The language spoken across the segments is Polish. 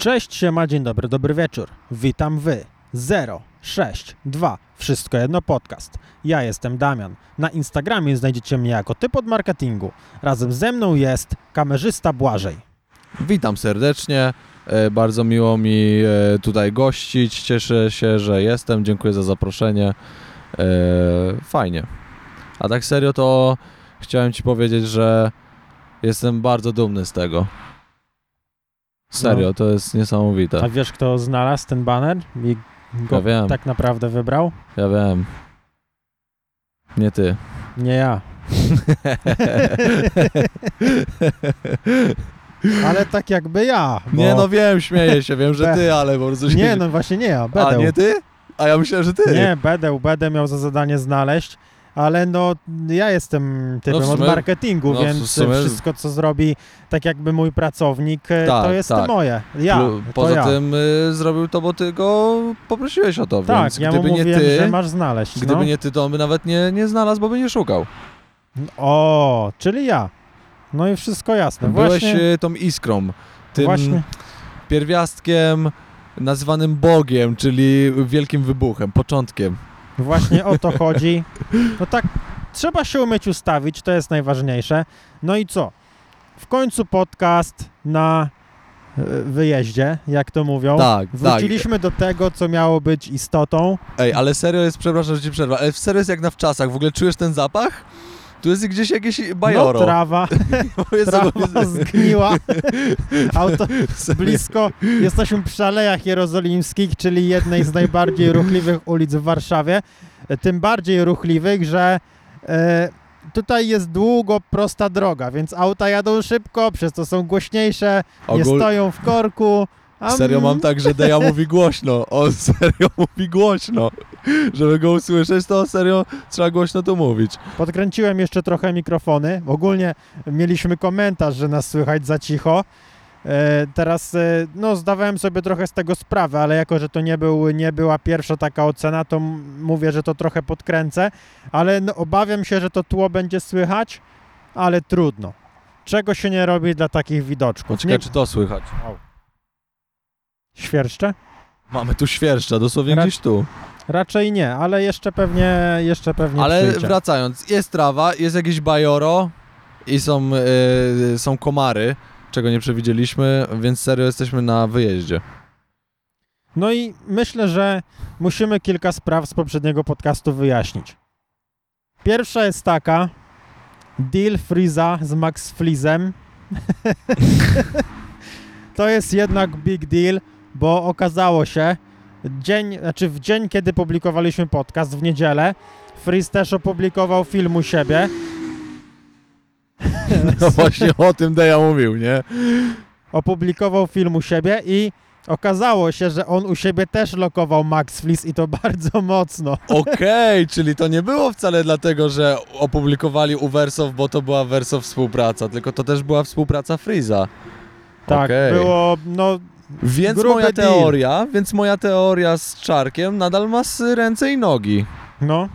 Cześć, siema, dzień dobry, dobry wieczór. Witam wy. 0, 6, 2, wszystko jedno podcast. Ja jestem Damian. Na Instagramie znajdziecie mnie jako typ od marketingu. Razem ze mną jest kamerzysta Błażej. Witam serdecznie. E, Bardzo miło mi e, tutaj gościć. Cieszę się, że jestem. Dziękuję za zaproszenie. E, Fajnie. A tak serio to chciałem Ci powiedzieć, że jestem bardzo dumny z tego. Serio, No. to jest niesamowite. A wiesz, kto znalazł ten baner i go Ja wiem, tak naprawdę wybrał? ja wiem. Nie ty. Nie ja. Ale tak jakby ja. Bo... Nie no wiem, śmieję się, wiem, że ty, ale po prostu. Nie, no właśnie nie ja. A Będę. nie ty? A ja myślałem, że ty. Nie, będę, będę miał za zadanie znaleźć, ale no ja jestem typem No w od sumie- marketingu, no więc sumie- wszystko co zrobi tak jakby mój pracownik, e, to Tak, jest tak. moje. Ja, Plu- to Poza ja. tym y, zrobił to, bo ty go poprosiłeś o to, tak, więc ja gdyby nie mówiłem, ty, że masz znaleźć. gdyby no. nie ty, to on by nawet nie, nie znalazł, bo by nie szukał. O, czyli ja. No i wszystko jasne. Byłeś Właśnie, y, tą iskrą, tym właśnie, pierwiastkiem nazywanym Bogiem, czyli wielkim wybuchem, początkiem. Właśnie o to chodzi. No tak, trzeba się umieć ustawić, to jest najważniejsze. No i co? W końcu podcast na e, wyjeździe, jak to mówią. Tak, tak. Wróciliśmy do tego, co miało być istotą. Ej, ale serio jest, przepraszam, że ci przerwę, ale serio jest jak na wczasach. W ogóle czujesz ten zapach? Tu jest gdzieś jakieś bajoro. No, trawa, trawa zgniła. Auto blisko. Jesteśmy przy Alejach Jerozolimskich, czyli jednej z najbardziej ruchliwych ulic w Warszawie. Tym bardziej ruchliwych, że e, tutaj jest długo, prosta droga, więc auta jadą szybko, przez to są głośniejsze, nie Ogól... stoją w korku. A Serio mam tak, że Deja mówi głośno. On serio mówi głośno. Żeby go usłyszeć, to serio trzeba głośno to mówić. Podkręciłem jeszcze trochę mikrofony. Ogólnie mieliśmy komentarz, że nas słychać za cicho. E, teraz, e, no, zdawałem sobie trochę z tego sprawę, ale jako, że to nie, był, nie była pierwsza taka ocena, to m- mówię, że to trochę podkręcę, ale no, obawiam się, że to tło będzie słychać, ale trudno. Czego się nie robi dla takich widoczków? Poczekaj, Nie... czy to słychać. Świerszcze? Mamy tu świerszcza, dosłownie Ra- gdzieś tu. Raczej nie, ale jeszcze pewnie, jeszcze pewnie Ale przyjdzie. wracając, jest trawa, jest jakieś bajoro i są, y, są komary, czego nie przewidzieliśmy, więc serio jesteśmy na wyjeździe. No i myślę, że musimy kilka spraw z poprzedniego podcastu wyjaśnić. Pierwsza jest taka, deal Freeza z Max Fleezem. to jest jednak big deal, bo okazało się, dzień, znaczy w dzień, kiedy publikowaliśmy podcast, w niedzielę, Freeze też opublikował film u siebie. No właśnie o tym Deja mówił, nie? opublikował film u siebie i okazało się, że on u siebie też lokował Max Fleece i to bardzo mocno. Okej, czyli to nie było wcale dlatego, że opublikowali u Wersow, bo to była Wersow współpraca, tylko to też była współpraca Freeza. Tak, Okej. było, no, Więc Gruby moja deal. teoria, więc moja teoria z czarkiem nadal ma s- ręce i nogi. no.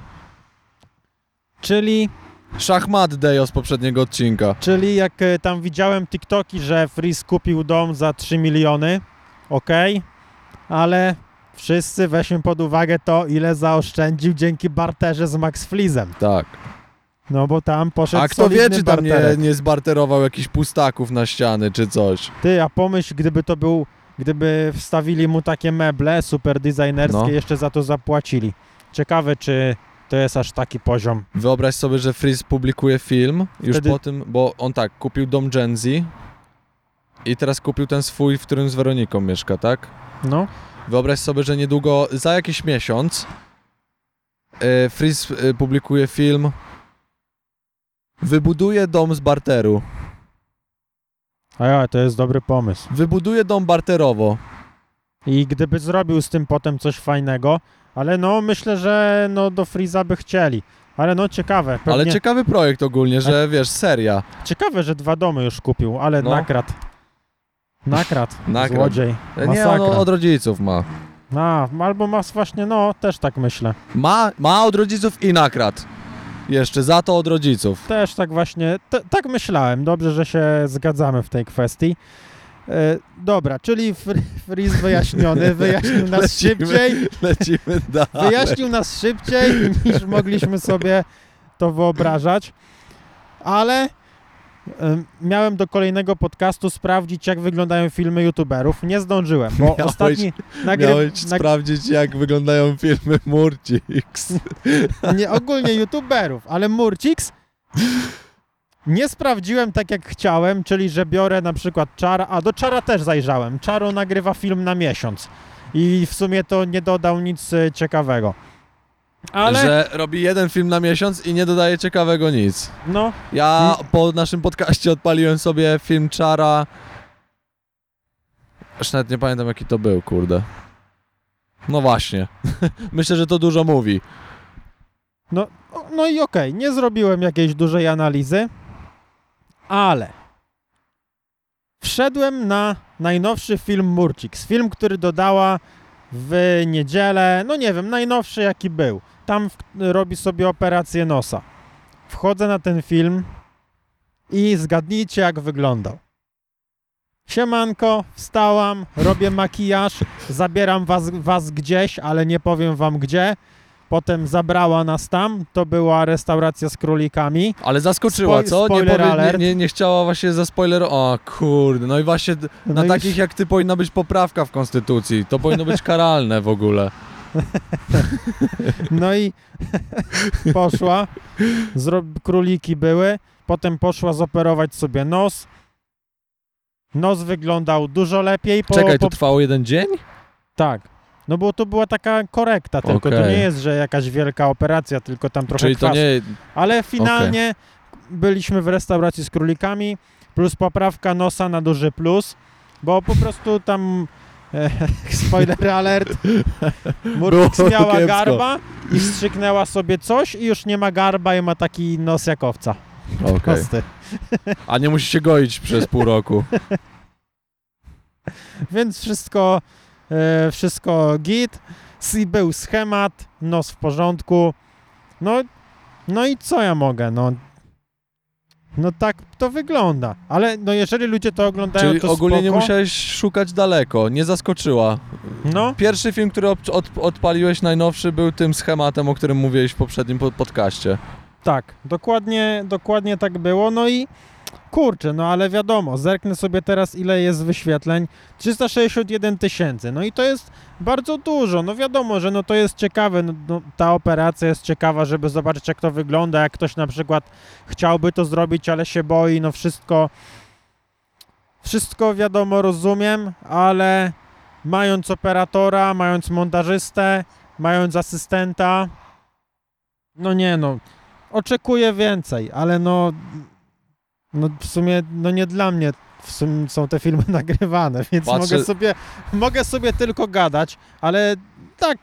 Czyli, Szachmat Dejo z poprzedniego odcinka. czyli jak e, tam widziałem TikToki, że Freeze kupił dom za 3 miliony, okej, ale wszyscy weźmy pod uwagę to, ile zaoszczędził dzięki barterze z Max Fleezem. Tak. No bo tam poszedł A kto wie, solidny czy tam nie, barterek. nie zbarterował jakichś pustaków na ściany, czy coś. Ty, a pomyśl, gdyby to był, gdyby wstawili mu takie meble super designerskie, No. jeszcze za to zapłacili. Ciekawe, czy to jest aż taki poziom. Wyobraź sobie, że Freeze publikuje film już Wtedy- po tym, bo on tak, kupił dom Gen Z i teraz kupił ten swój, w którym z Weroniką mieszka, tak? No, Wyobraź sobie, że niedługo, za jakiś miesiąc, e, Freeze e, publikuje film Wybuduje dom z barteru. A ja, to jest dobry pomysł. Wybuduje dom barterowo. I gdyby zrobił z tym potem coś fajnego, ale no myślę, że no do Freeza by chcieli. Ale no ciekawe, pewnie, Ale ciekawy projekt ogólnie, że wiesz, seria. ciekawe, że dwa domy już kupił, ale No. nakradł. Nakradł, Nakradł. złodziej, Nie, masakra. on od rodziców ma. A, albo masz właśnie, no też tak myślę. Ma, ma od rodziców i nakradł. Jeszcze za to od rodziców. Też tak właśnie, tak myślałem. Dobrze, że się zgadzamy w tej kwestii. E, dobra, czyli Fr- Freeze wyjaśniony, wyjaśnił nas Lecimy szybciej, Lecimy dalej. wyjaśnił nas szybciej niż mogliśmy sobie to wyobrażać, ale miałem do kolejnego podcastu sprawdzić, jak wyglądają filmy youtuberów. Nie zdążyłem, bo Miałeś- ostatni nagry... Miałeś nag- sprawdzić, jak wyglądają filmy Murcix. nie ogólnie youtuberów, ale Murcix nie sprawdziłem tak jak chciałem, czyli że biorę na przykład Czara, a do Czara też zajrzałem. Czaro nagrywa film na miesiąc i w sumie to nie dodał nic e, ciekawego. Ale Że robi jeden film na miesiąc i nie dodaje ciekawego nic. no, Ja po naszym podcaście odpaliłem sobie film Czara. Aż nawet nie pamiętam jaki to był, kurde. No właśnie. Myślę, że to dużo mówi. no, no i okej, nie zrobiłem jakiejś dużej analizy, ale wszedłem na najnowszy film Murcix. Film, który dodała w niedzielę, no nie wiem, najnowszy jaki był. Tam robi sobie operację nosa. Wchodzę na ten film i zgadnijcie jak wyglądał. Siemanko, wstałam, robię makijaż, zabieram was, was gdzieś, ale nie powiem wam gdzie. Potem zabrała nas tam, to była restauracja z królikami. Ale zaskoczyła, Spoj- co? Nie, powie, nie, nie, nie chciała właśnie za spoiler. O kurde, no i właśnie No na i- takich jak ty powinna być poprawka w konstytucji. To powinno być karalne w ogóle. No i poszła, króliki były, potem poszła zoperować sobie nos. Nos wyglądał dużo lepiej. Po, Czekaj, to po... trwało jeden dzień? Tak. No bo to była taka korekta tylko, to Okej. nie jest, że jakaś wielka operacja, tylko tam trochę Czyli to nie... Ale finalnie byliśmy w restauracji z królikami, plus poprawka nosa na duży plus, bo po prostu tam spoiler alert, Było miała kiepsko. garba i wstrzyknęła sobie coś i już nie ma garba i ma taki nos jak owca. Okej. Prosty. A nie musi się goić przez pół roku. Więc wszystko, e, wszystko git. Si był schemat, nos w porządku. No, no i co ja mogę? No, no tak to wygląda. Ale no jeżeli ludzie to oglądają, Czyli to ogólnie nie spoko. musiałeś szukać daleko, nie zaskoczyła. No, Pierwszy film, który od, od, odpaliłeś najnowszy był tym schematem, o którym mówiłeś w poprzednim pod- podcaście. tak, dokładnie, dokładnie tak było. No i kurczę, no ale wiadomo, zerknę sobie teraz ile jest wyświetleń. 361 tysięcy. No i to jest bardzo dużo. No wiadomo, że no to jest ciekawe. No, no, ta operacja jest ciekawa, żeby zobaczyć jak to wygląda. Jak ktoś na przykład chciałby to zrobić, ale się boi, no wszystko wszystko wiadomo, rozumiem, ale mając operatora, mając montażystę, mając asystenta, no nie no, oczekuję więcej, ale no, no w sumie no nie dla mnie w sumie są te filmy nagrywane, więc Patrzę- mogę sobie mogę sobie tylko gadać, ale tak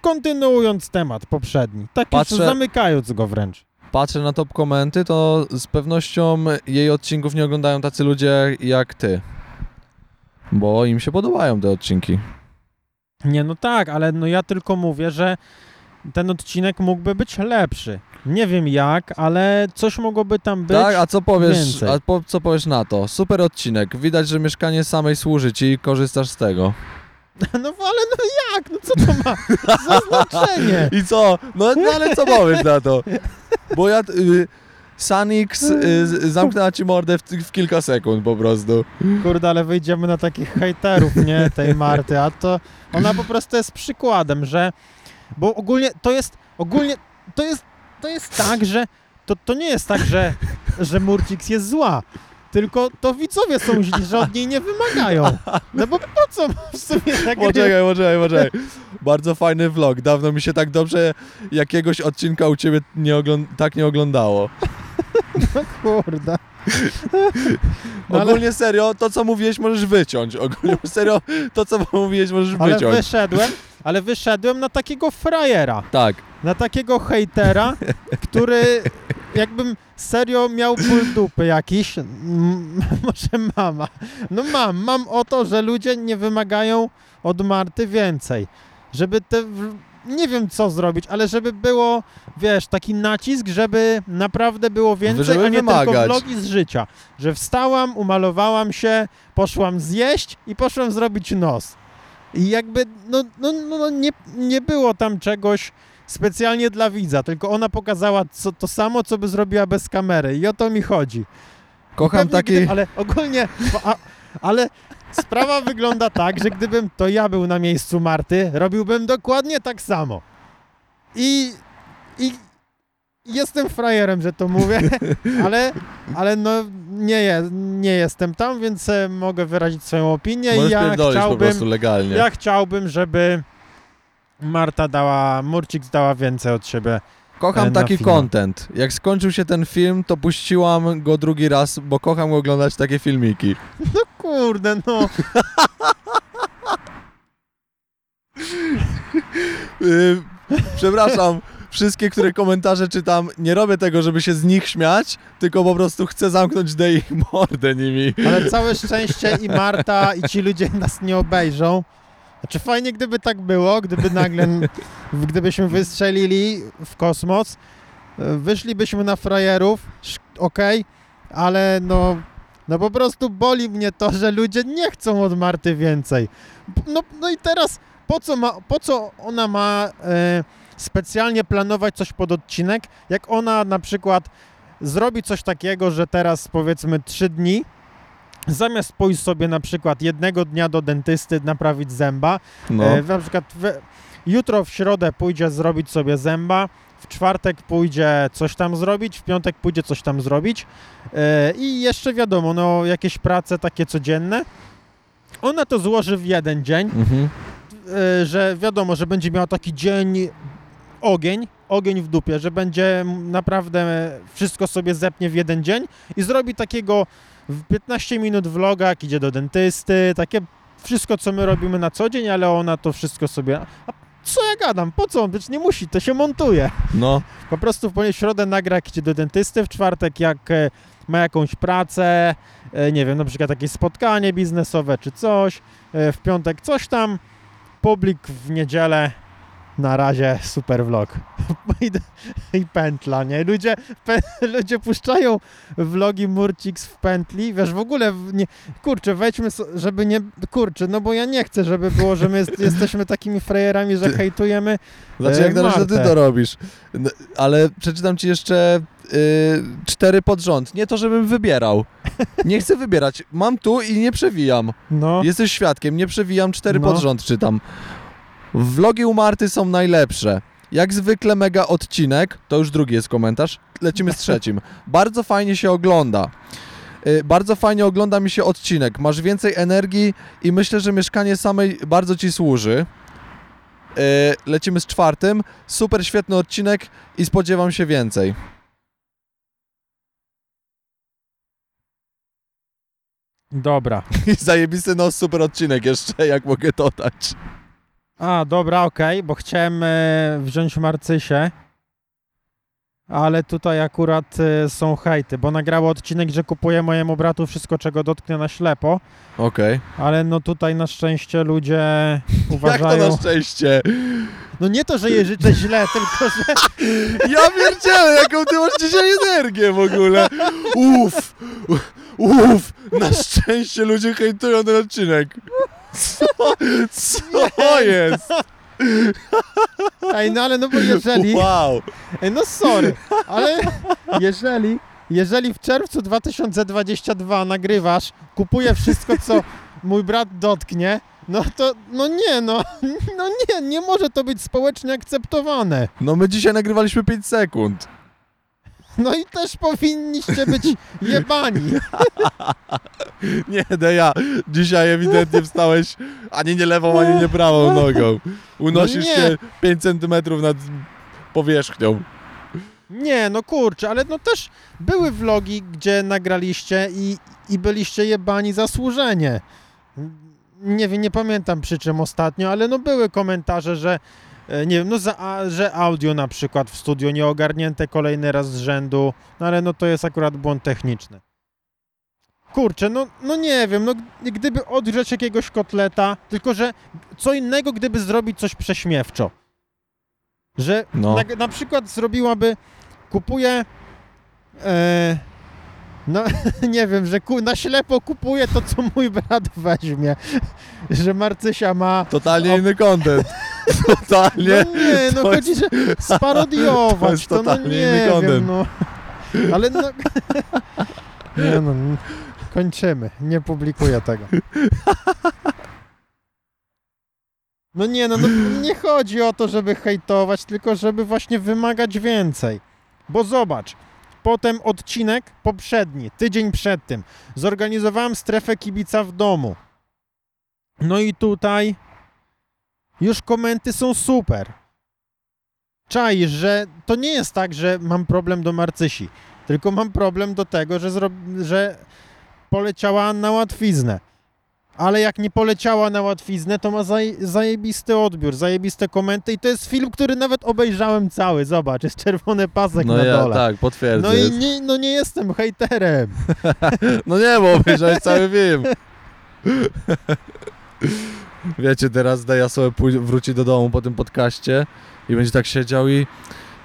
kontynuując temat poprzedni, tak Patrzę- zamykając go wręcz. Patrzę na top komenty, to z pewnością jej odcinków nie oglądają tacy ludzie jak ty. Bo im się podobają te odcinki. Nie, no tak, ale no ja tylko mówię, że ten odcinek mógłby być lepszy. Nie wiem jak, ale coś mogłoby tam być. tak, a co powiesz, więcej. a po, co powiesz na to? Super odcinek. Widać, że mieszkanie samej służy ci i korzystasz z tego. No ale no jak? No co to ma za znaczenie? I co? No, no ale co powiesz na to? Bo ja... Y, Sanix y, zamknęła ci mordę w, w kilka sekund po prostu. Kurde, ale wyjdziemy na takich hejterów, nie? Tej Marty, a to ona po prostu jest przykładem, że bo ogólnie to jest ogólnie to jest to jest tak, że to, to nie jest tak, że, że Murcix jest zła. Tylko to widzowie są źli, że od niej nie wymagają. No bo po co w sumie tak Poczekaj, poczekaj, poczekaj. Bardzo fajny vlog. Dawno mi się tak dobrze jakiegoś odcinka u ciebie nie tak nie oglądało. No kurde. No ale- Ogólnie serio, to co mówiłeś możesz wyciąć. Ogólnie serio, to co mówiłeś możesz Ale wyciąć. wyszedłem, ale wyszedłem na takiego frajera. Tak. Na takiego hejtera, który jakbym serio miał ból dupy jakiś, może mama. No mam, mam o to, że ludzie nie wymagają od Marty więcej. Żeby te nie wiem co zrobić, ale żeby było, wiesz, taki nacisk, żeby naprawdę było więcej, Żeby a nie tylko wymagać. vlogi z życia. Że wstałam, umalowałam się, poszłam zjeść i poszłam zrobić nos. I jakby, no, no, no, no nie, nie było tam czegoś specjalnie dla widza, tylko ona pokazała co, to samo, co by zrobiła bez kamery i o to mi chodzi. Kocham taki... Gdy, ale ogólnie, a, ale sprawa wygląda tak, że gdybym to ja był na miejscu Marty, robiłbym dokładnie tak samo. I, i jestem frajerem, że to mówię, ale, ale no nie, nie jestem tam, więc e, mogę wyrazić swoją opinię i Możesz ja pierdolić po chciałbym, prostu legalnie. ja chciałbym, żeby Marta dała, Murcik dała więcej od siebie. Kocham e, taki filmach. content. Jak skończył się ten film, to puściłam go drugi raz, bo kocham oglądać takie filmiki. No kurde, no. Yy, przepraszam, wszystkie, które komentarze czytam, nie robię tego, żeby się z nich śmiać, tylko po prostu chcę zamknąć do ich mordę nimi. Ale całe szczęście i Marta, i ci ludzie nas nie obejrzą. Znaczy fajnie, gdyby tak było, gdyby nagle, gdybyśmy wystrzelili w kosmos, e, wyszlibyśmy na frajerów, okej, ale no, no po prostu boli mnie to, że ludzie nie chcą od Marty więcej. No, no i teraz po co, ma, po co ona ma e, specjalnie planować coś pod odcinek, jak ona na przykład zrobi coś takiego, że teraz powiedzmy trzy dni zamiast pójść sobie na przykład jednego dnia do dentysty naprawić zęba, No. e, na przykład w, jutro w środę pójdzie zrobić sobie zęba, w czwartek pójdzie coś tam zrobić, w piątek pójdzie coś tam zrobić e, i jeszcze wiadomo, no jakieś prace takie codzienne. Ona to złoży w jeden dzień, Mhm. e, że wiadomo, że będzie miała taki dzień ogień, ogień w dupie, że będzie naprawdę wszystko sobie zepnie w jeden dzień i zrobi takiego 15 minut vloga, jak idzie do dentysty, takie wszystko, co my robimy na co dzień, ale ona to wszystko sobie... A co ja gadam? Po co? On Przecież nie musi, to się montuje. No. Po prostu w poniedziałek, środę nagra, jak idzie do dentysty, w czwartek jak e, ma jakąś pracę, e, nie wiem, na przykład jakieś spotkanie biznesowe czy coś, e, w piątek coś tam, publik w niedzielę, na razie super vlog. I, pętla, nie? Ludzie, ludzie puszczają vlogi Murciks w pętli, wiesz, w ogóle, nie, kurczę, wejdźmy, żeby nie, kurczę, no bo ja nie chcę, żeby było, że my jest, jesteśmy takimi frajerami, że hejtujemy, Znaczy, E, jak na razie ty to robisz. N- Ale przeczytam ci jeszcze y, cztery pod rząd. Nie to, żebym wybierał. Nie chcę wybierać. Mam tu i nie przewijam. no. Jesteś świadkiem, nie przewijam, cztery No. pod rząd czytam. Vlogi u Marty są najlepsze. Jak zwykle mega odcinek, to już drugi jest komentarz, lecimy z trzecim. Bardzo fajnie się ogląda. Y, Bardzo fajnie ogląda mi się odcinek. Masz więcej energii i myślę, że mieszkanie samej bardzo ci służy. Y, Lecimy z czwartym. Super świetny odcinek i spodziewam się więcej. Dobra. I zajebisty nos, super odcinek jeszcze, jak mogę dodać. A, dobra, okej, bo chciałem e, wziąć Marcysię, ale tutaj akurat e, są hejty, bo nagrało odcinek, że kupuje mojemu bratu wszystko, czego dotknie na ślepo, Okej. ale no tutaj na szczęście ludzie Jak to uważają... na szczęście? No nie to, że jej życzę źle, tylko że... Ja pierdzielę, jaką ty masz dzisiaj energię w ogóle. Uff, uff, na szczęście ludzie hejtują ten odcinek. Co, co jest? Ej, no ale no bo jeżeli... Wow. Ej, no sorry, ale jeżeli... Jeżeli w czerwcu 2022 nagrywasz, kupuję wszystko, co mój brat dotknie, no to, no nie, no, no nie, nie może to być społecznie akceptowane. No my dzisiaj nagrywaliśmy 5 sekund. No i też powinniście być jebani. Nie, Deja, dzisiaj ewidentnie wstałeś ani nie lewą, ani nie prawą nogą. Unosisz No nie. się 5 centymetrów nad powierzchnią. Nie, no kurczę, ale no też były vlogi, gdzie nagraliście i, i byliście jebani zasłużenie. Nie wiem, nie pamiętam przy czym ostatnio, ale no były komentarze, że nie wiem, no za, a, że audio na przykład w studio nie ogarnięte kolejny raz z rzędu, no ale no to jest akurat błąd techniczny. Kurczę, no, no nie wiem, no gdyby odgrzeć jakiegoś kotleta, tylko że co innego, gdyby zrobić coś prześmiewczo. Że No. na, na przykład zrobiłaby, kupuje, e, no nie wiem, że ku, na ślepo kupuje to, co mój brat weźmie. Że Marcysia ma Totalnie inny content. Totalnie. No nie, no chodzi, jest- że sparodiować to jest to, no totalnie nie inny wiem, content. no. Ale no... Nie no, kończymy, nie publikuję tego. No nie no, no, nie chodzi o to, żeby hejtować, tylko żeby właśnie wymagać więcej. Bo zobacz, potem odcinek poprzedni, tydzień przed tym, zorganizowałem strefę kibica w domu. No i tutaj już komenty są super. Czaisz, że to nie jest tak, że mam problem do Marcysi, tylko mam problem do tego, że, że poleciała na łatwiznę. Ale jak nie poleciała na łatwiznę, to ma zaj... zajebisty odbiór, zajebiste komenty i to jest film, który nawet obejrzałem cały. Zobacz, jest czerwony pasek No na ja dole. tak, potwierdzę. No i nie, no nie jestem hejterem. No nie, bo obejrzałeś cały film. Wiecie, teraz Deja sobie wróci do domu po tym podcaście i będzie tak siedział i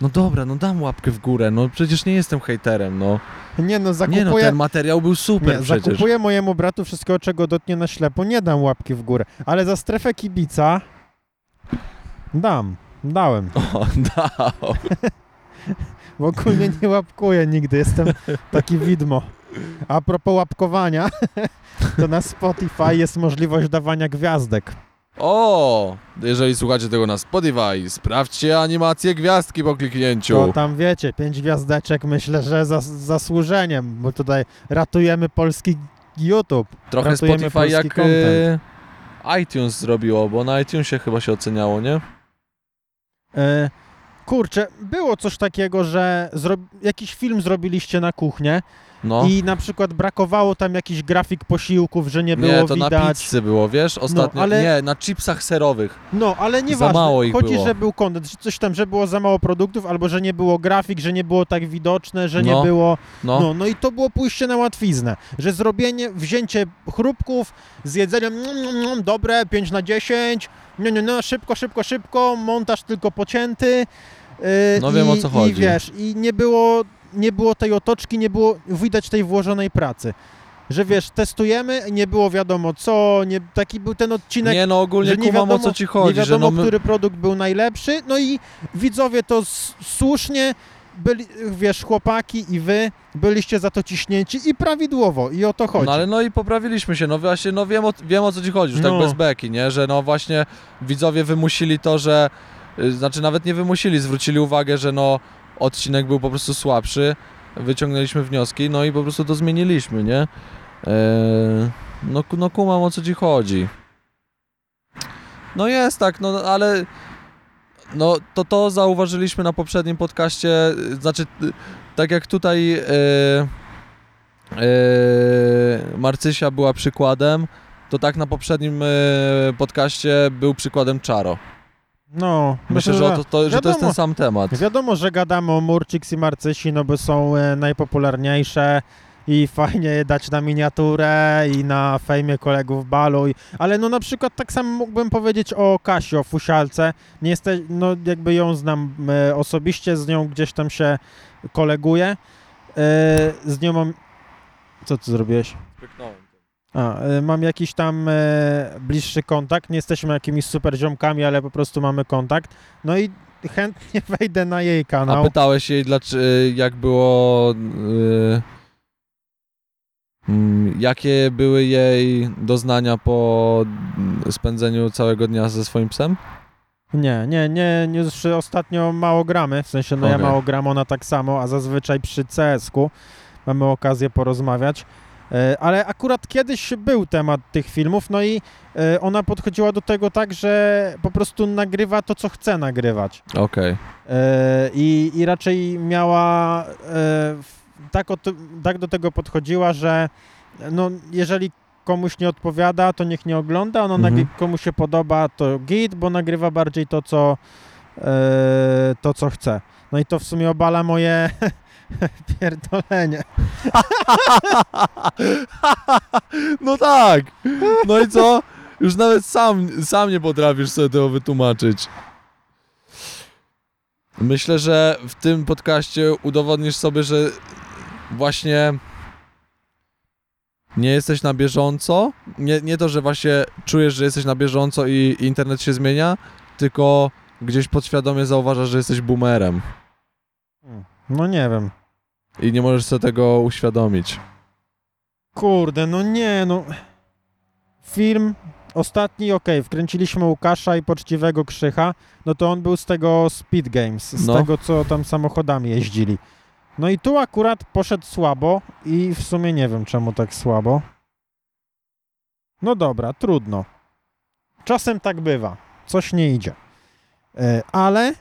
no dobra, no dam łapkę w górę, no przecież nie jestem hejterem, no. Nie no, Nie zakupuję... no, ten materiał był super Nie, przecież. zakupuję mojemu bratu wszystkiego, czego dotknie na ślepo. Nie dam łapki w górę, ale za strefę kibica dam. Dałem. O, dał. W ogóle nie łapkuję nigdy, jestem taki widmo. A propos łapkowania, to na Spotify jest możliwość dawania gwiazdek. O, jeżeli słuchacie tego na Spotify, sprawdźcie animację gwiazdki po kliknięciu. To tam wiecie, pięć gwiazdeczek myślę, że za, zasłużeniem, bo tutaj ratujemy polski YouTube. Trochę ratujemy Spotify jak content. e, iTunes zrobiło, bo na iTunesie chyba się oceniało, nie? E, kurczę, było coś takiego, że jakiś film zrobiliście na kuchnię No. i na przykład brakowało tam jakichś grafik posiłków, że nie było nie, to widać. na pizzy było, wiesz? Ostatnio. ale- Nie, na chipsach serowych. No, ale nieważne. mało ich Chodzi, było. że był content, że coś tam, że było za mało produktów, albo że nie było grafik, że nie było tak widoczne, że nie No. było... No. No, no i to było pójście na łatwiznę, że zrobienie, wzięcie chrupków, zjedzenie, mm, mm, mm, dobre, 5 na 10, nie, nie, no, szybko, szybko, szybko, montaż tylko pocięty. yy, No wiem, i, o co chodzi. I wiesz, i nie było, nie było tej otoczki, nie było widać tej włożonej pracy. Że wiesz, testujemy, nie było wiadomo co, nie, taki był ten odcinek, Nie no, ogólnie że nie kumam wiadomo, o co ci chodzi, nie wiadomo, że no my... który produkt był najlepszy, no i widzowie to słusznie, byli, wiesz, chłopaki i wy byliście za to ciśnięci i prawidłowo i o to chodzi. No ale no i poprawiliśmy się, no właśnie, no wiem o, wiem o co ci chodzi, już tak No. bez beki, nie? Że no właśnie widzowie wymusili to, że... y, Znaczy nawet nie wymusili, zwrócili uwagę, że no odcinek był po prostu słabszy, wyciągnęliśmy wnioski, no i po prostu to zmieniliśmy, nie? Eee, no, no kumam o co ci chodzi. No jest tak, no ale... No to to zauważyliśmy na poprzednim podcaście, znaczy tak jak tutaj... Yy, Marcysia była przykładem, to tak na poprzednim yy, podcaście był przykładem Czaro. No, Myślę, że, to, to, że to jest wiadomo. ten sam temat. Wiadomo, że gadamy o Murciks i Marcysi, no bo są e, najpopularniejsze i fajnie je dać na miniaturę i na fejmie kolegów balu, i, ale no na przykład tak samo mógłbym powiedzieć o Kasi, o Fusialce, nie jesteś, no jakby ją znam e, osobiście, z nią gdzieś tam się koleguję, e, z nią mam... Co ty zrobiłeś? A, e, mam jakiś tam e, bliższy kontakt. Nie jesteśmy jakimiś super ziomkami, ale po prostu mamy kontakt. No i chętnie wejdę na jej A kanał. pytałeś jej, dlaczego, jak było... Yy, mm, jakie były jej doznania po mm, spędzeniu całego dnia ze swoim psem? Nie, nie, nie, nie, już ostatnio mało gramy, w sensie no ja Okej. mało gram, ona tak samo, a zazwyczaj przy CS-ku mamy okazję porozmawiać. E, Ale akurat kiedyś był temat tych filmów, no i e, ona podchodziła do tego tak, że po prostu nagrywa to, co chce nagrywać. Okej. E, I, I raczej miała tak, o to, tak do tego podchodziła, że no, jeżeli komuś nie odpowiada, to niech nie ogląda, ono Mhm. komu się podoba, to git, bo nagrywa bardziej to, co to, co chce. No i to w sumie obala moje pierdolenie. No tak! No i co? Już nawet sam, sam nie potrafisz sobie tego wytłumaczyć. Myślę, że w tym podcaście udowodnisz sobie, że właśnie nie jesteś na bieżąco. Nie, nie to, że właśnie czujesz, że jesteś na bieżąco i internet się zmienia, tylko gdzieś podświadomie zauważasz, że jesteś boomerem No nie wiem. I nie możesz sobie tego uświadomić. Kurde, no nie, no. Film ostatni, okej, wkręciliśmy Łukasza i poczciwego Krzycha, no to on był z tego Speed Games, z No. tego, co tam samochodami jeździli. No i tu akurat poszedł słabo i w sumie nie wiem, czemu tak słabo. No dobra, trudno. Czasem tak bywa. Coś nie idzie. E, ale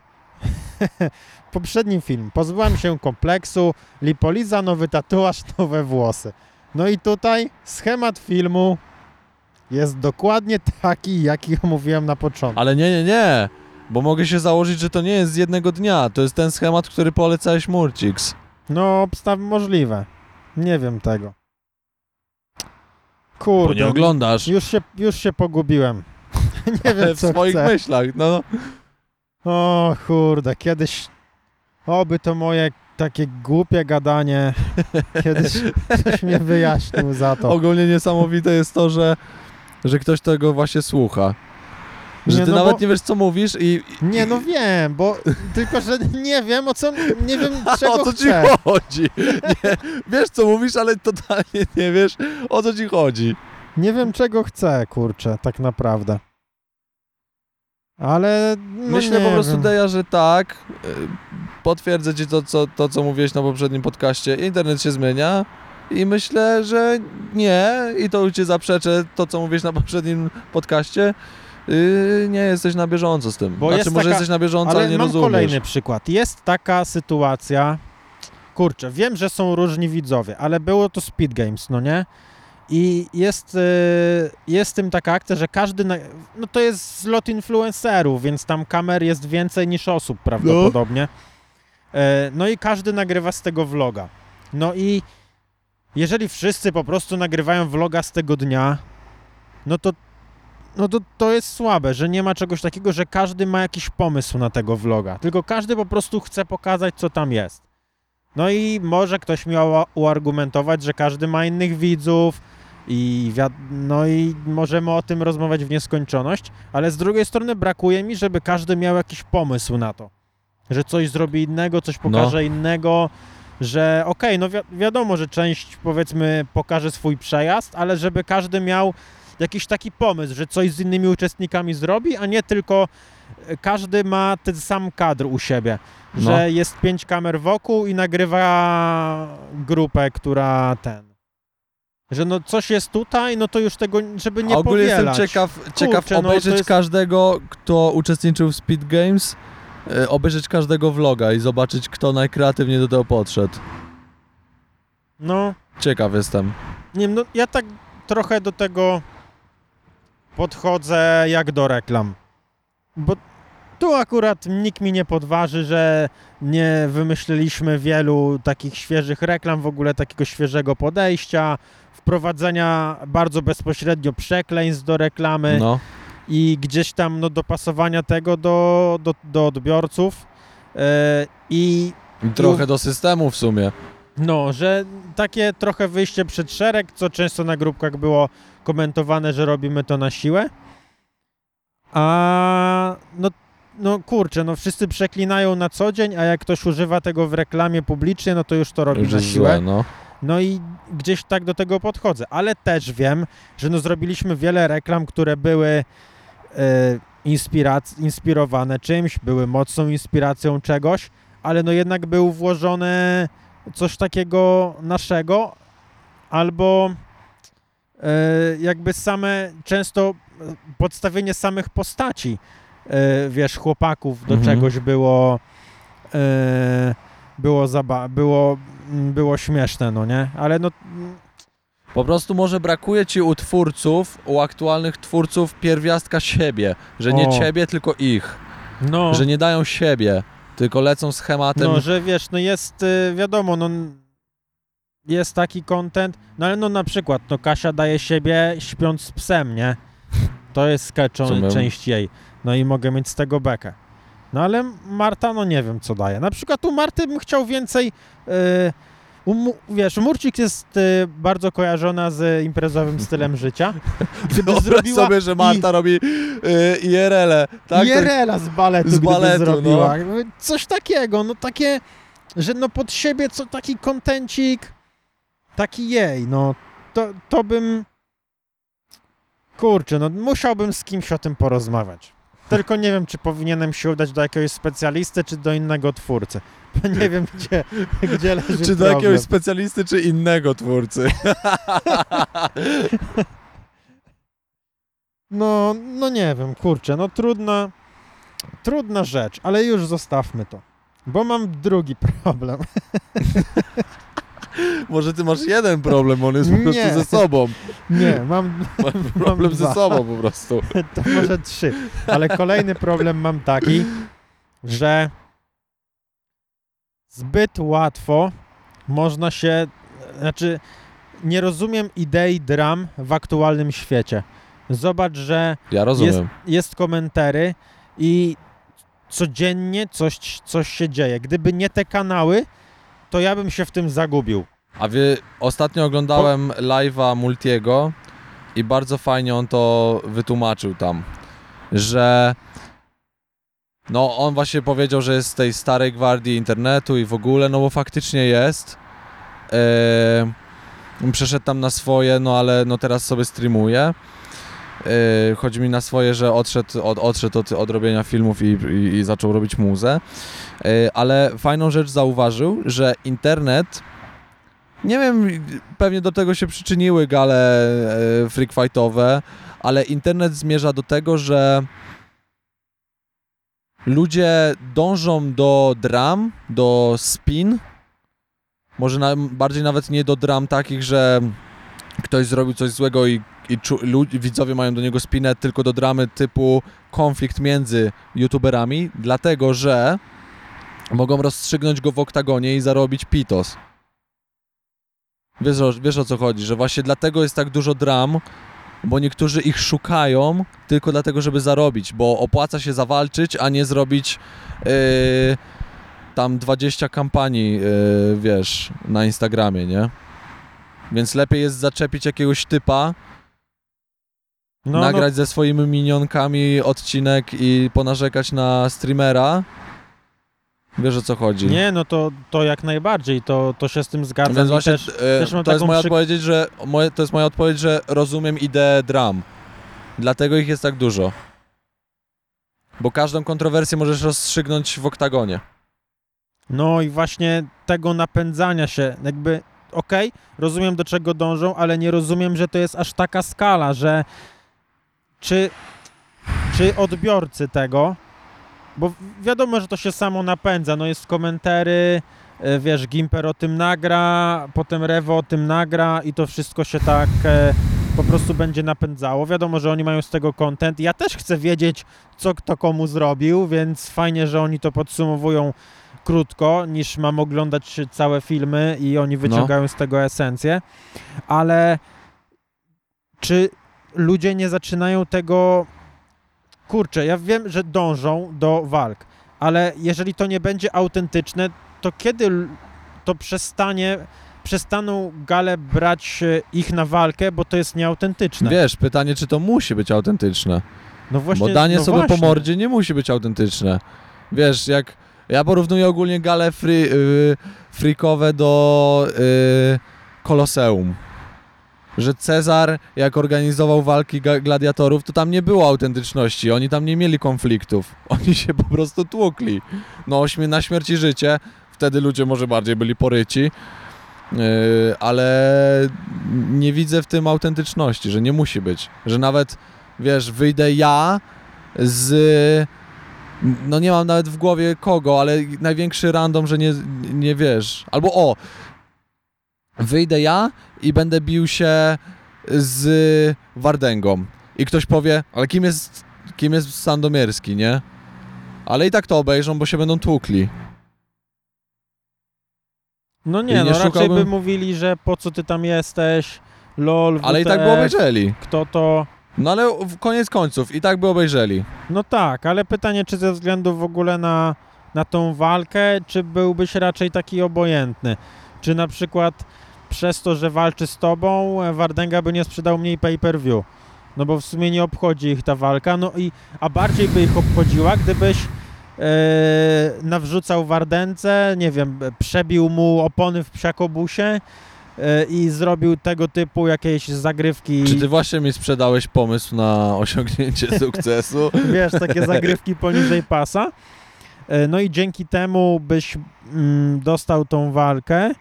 poprzedni film. Pozbyłam się kompleksu, lipoliza, nowy tatuaż, nowe włosy. No i tutaj schemat filmu jest dokładnie taki, jaki omówiłem na początku. Ale nie, nie, nie, bo mogę się założyć, że to nie jest z jednego dnia. To jest ten schemat, który polecałeś Murcix. No, obstaw możliwe. Nie wiem tego. Bo Kurde, nie oglądasz. już się, już się pogubiłem. nie wiem, w co swoich chcę. myślach, no. O kurde, kiedyś... Oby to moje takie głupie gadanie kiedyś ktoś mnie wyjaśnił za to. Ogólnie niesamowite jest to, że, że ktoś tego właśnie słucha. Że Nie, ty no nawet bo- nie wiesz, co mówisz i... Nie, no wiem, bo tylko, że nie wiem o co, nie wiem czego o co ci chcę. chodzi? Nie, wiesz, co mówisz, ale totalnie nie wiesz, o co ci chodzi. Nie wiem czego chcę, kurczę, tak naprawdę. Ale no Myślę po prostu, wiem. Deja, że tak. Y, Potwierdzę ci to co, to, co mówiłeś na poprzednim podcaście. Internet się zmienia i myślę, że nie. I to już cię zaprzeczę, to co mówiłeś na poprzednim podcaście. Yy, nie jesteś na bieżąco z tym. Bo znaczy, może taka- jesteś na bieżąco, ale, Ale nie mam rozumiesz. kolejny przykład. Jest taka sytuacja, kurczę, wiem, że są różni widzowie, ale było to Speed Games, no nie? I jest, y, jest w tym taka akcja, że każdy, no to jest zlot influencerów, więc tam kamer jest więcej niż osób prawdopodobnie. E, No i każdy nagrywa z tego vloga. No i jeżeli wszyscy po prostu nagrywają vloga z tego dnia, no to no to, to jest słabe, że nie ma czegoś takiego, że każdy ma jakiś pomysł na tego vloga. Tylko każdy po prostu chce pokazać, co tam jest. No i może ktoś miał uargumentować, że każdy ma innych widzów i no i możemy o tym rozmawiać w nieskończoność, ale z drugiej strony brakuje mi, żeby każdy miał jakiś pomysł na to. Że coś zrobi innego, coś pokaże innego, że okej, no wi- wiadomo, że część powiedzmy pokaże swój przejazd, ale żeby każdy miał jakiś taki pomysł, że coś z innymi uczestnikami zrobi, a nie tylko e, każdy ma ten sam kadr u siebie, No. że jest pięć kamer wokół i nagrywa grupę, która ten. Że no coś jest tutaj, no to już tego, żeby nie A ogólnie jestem powielać. ciekaw, ciekaw Kurczę, no obejrzeć jest- każdego, kto uczestniczył w Speed Games, e, obejrzeć każdego vloga i zobaczyć, kto najkreatywniej do tego podszedł. No, Ciekaw jestem. nie wiem, no ja tak trochę do tego podchodzę jak do reklam. Bo tu akurat nikt mi nie podważy, że nie wymyśliliśmy wielu takich świeżych reklam, w ogóle takiego świeżego podejścia, wprowadzenia bardzo bezpośrednio przekleństw do reklamy No. i gdzieś tam no, dopasowania tego do, do, do odbiorców. E, I I trochę do systemu w sumie. no, że takie trochę wyjście przed szereg, co często na grupkach było komentowane, że robimy to na siłę. A no, no kurczę, no wszyscy przeklinają na co dzień, a jak ktoś używa tego w reklamie publicznie, no to już to robi Już na siłę. złe, no. No i gdzieś tak do tego podchodzę, ale też wiem, że no zrobiliśmy wiele reklam, które były e, inspirac- inspirowane czymś, były mocną inspiracją czegoś, ale no jednak był włożone coś takiego naszego, albo e, jakby same, często e, podstawienie samych postaci, wiesz, chłopaków do Mhm. czegoś było było, zaba- było, było śmieszne, no nie? Ale no, Po prostu może brakuje ci u twórców, u aktualnych twórców pierwiastka siebie. Że nie O. ciebie, tylko ich. no, Że nie dają siebie, tylko lecą schematem. no, że wiesz, no jest, y, wiadomo, no jest taki content, no ale no na przykład, no Kasia daje siebie śpiąc z psem, nie? To jest sketch, część jej. No i mogę mieć z tego bekę. No ale Marta, no nie wiem, co daje. Na przykład u Marty bym chciał więcej... e, u, Mu- wiesz, Murcik jest e, bardzo kojarzona z imprezowym stylem życia. Gdyby Wyobraź zrobiła sobie, że Marta robi y, IRL-e, tak? IRL-a z baletu, z baletu, zrobiła. Coś takiego, no takie, że no pod siebie co taki kontencik, taki jej, no to, to bym, kurczę, no musiałbym z kimś o tym porozmawiać. Tylko nie wiem, czy powinienem się udać do jakiegoś specjalisty, czy do innego twórcy. Bo nie wiem, gdzie, gdzie leży Czy do problem. jakiegoś specjalisty, czy innego twórcy? No, no nie wiem, kurczę, no trudna, trudna rzecz, ale już zostawmy to. Bo mam drugi problem. Może ty masz jeden problem, on jest po prostu Nie. ze sobą. Nie, mam Masz problem ze dwa. sobą po prostu. to może trzy. Ale kolejny problem mam taki, że zbyt łatwo można się, znaczy nie rozumiem idei dram w aktualnym świecie. Zobacz, że Ja rozumiem. jest komentary i codziennie coś, coś się dzieje. Gdyby nie te kanały, to ja bym się w tym zagubił. A wie, ostatnio oglądałem live'a Multiego i bardzo fajnie on to wytłumaczył tam, że no on właśnie powiedział, że jest z tej starej gwardii internetu i w ogóle, no bo faktycznie jest. Eee, przeszedł tam na swoje, no ale no teraz sobie streamuje. Eee, chodzi mi na swoje, że odszedł od, odszedł od, od robienia filmów i, i, i zaczął robić muzę. Eee, ale fajną rzecz zauważył, że internet nie wiem, pewnie do tego się przyczyniły gale e, freak fightowe, ale internet zmierza do tego, że ludzie dążą do dram, do spin, może na, bardziej nawet nie do dram takich, że ktoś zrobił coś złego i, i czu, lu, widzowie mają do niego spinę, tylko do dramy typu konflikt między youtuberami, dlatego że mogą rozstrzygnąć go w oktagonie i zarobić pitos. Wiesz, wiesz o co chodzi, że właśnie dlatego jest tak dużo dram, bo niektórzy ich szukają tylko dlatego, żeby zarobić, bo opłaca się zawalczyć, a nie zrobić yy, tam 20 kampanii, yy, wiesz, na Instagramie, nie? Więc lepiej jest zaczepić jakiegoś typa, No, nagrać ze swoimi minionkami odcinek i ponarzekać na streamera. Wiesz o co chodzi. no, nie, no to, to jak najbardziej, to, to się z tym zgadzam. Więc właśnie też, e, też mam to jest moja przy- odpowiedź, że moje, to jest moja odpowiedź, że rozumiem ideę dram. Dlatego ich jest tak dużo. Bo każdą kontrowersję możesz rozstrzygnąć w oktagonie. No i właśnie tego napędzania się, jakby, okej, rozumiem do czego dążą, ale nie rozumiem, że to jest aż taka skala, że czy, czy odbiorcy tego, bo wiadomo, że to się samo napędza, no jest komentary, e, wiesz, Gimper o tym nagra, potem Rewo o tym nagra i to wszystko się tak e, po prostu będzie napędzało. Wiadomo, że oni mają z tego content. Ja też chcę wiedzieć, co kto komu zrobił, więc fajnie, że oni to podsumowują krótko, niż mam oglądać całe filmy i oni wyciągają z tego esencję, ale czy ludzie nie zaczynają tego kurczę, ja wiem, że dążą do walk, ale jeżeli to nie będzie autentyczne, to kiedy to przestanie przestaną gale brać e, ich na walkę, bo to jest nieautentyczne. Wiesz, pytanie, czy to musi być autentyczne. no właśnie, Bo danie no sobie właśnie. po mordzie nie musi być autentyczne. Wiesz, jak ja porównuję ogólnie gale free, y, freakowe do y, Koloseum. Że Cezar, jak organizował walki gladiatorów, to tam nie było autentyczności. Oni tam nie mieli konfliktów. Oni się po prostu tłukli. No, na śmierć i życie. Wtedy ludzie może bardziej byli poryci. Yy, ale nie widzę w tym autentyczności, że nie musi być. Że nawet, wiesz, wyjdę ja z. No nie mam nawet w głowie kogo, ale największy random, że nie, nie wiesz. Albo o, wyjdę ja i będę bił się z Wardęgą. I ktoś powie, ale kim jest, kim jest Sandomierski, nie? Ale i tak to obejrzą, bo się będą tłukli. No I nie, nie no raczej szukałbym- by mówili, że po co ty tam jesteś, lol, Ale i WTF, tak by obejrzeli. kto to... No ale w koniec końców i tak by obejrzeli. No tak, ale pytanie, czy ze względu w ogóle na, na tą walkę, czy byłbyś raczej taki obojętny? Czy na przykład przez to, że walczy z tobą, e, Wardenga by nie sprzedał mniej pay-per-view? No bo w sumie nie obchodzi ich ta walka, no i, a bardziej by ich obchodziła, gdybyś e, nawrzucał Wardence, nie wiem, przebił mu opony w psiakobusie e, i zrobił tego typu jakieś zagrywki. Czy ty właśnie mi sprzedałeś pomysł na osiągnięcie sukcesu? wiesz, takie zagrywki poniżej pasa. No i dzięki temu byś mm, dostał tą walkę,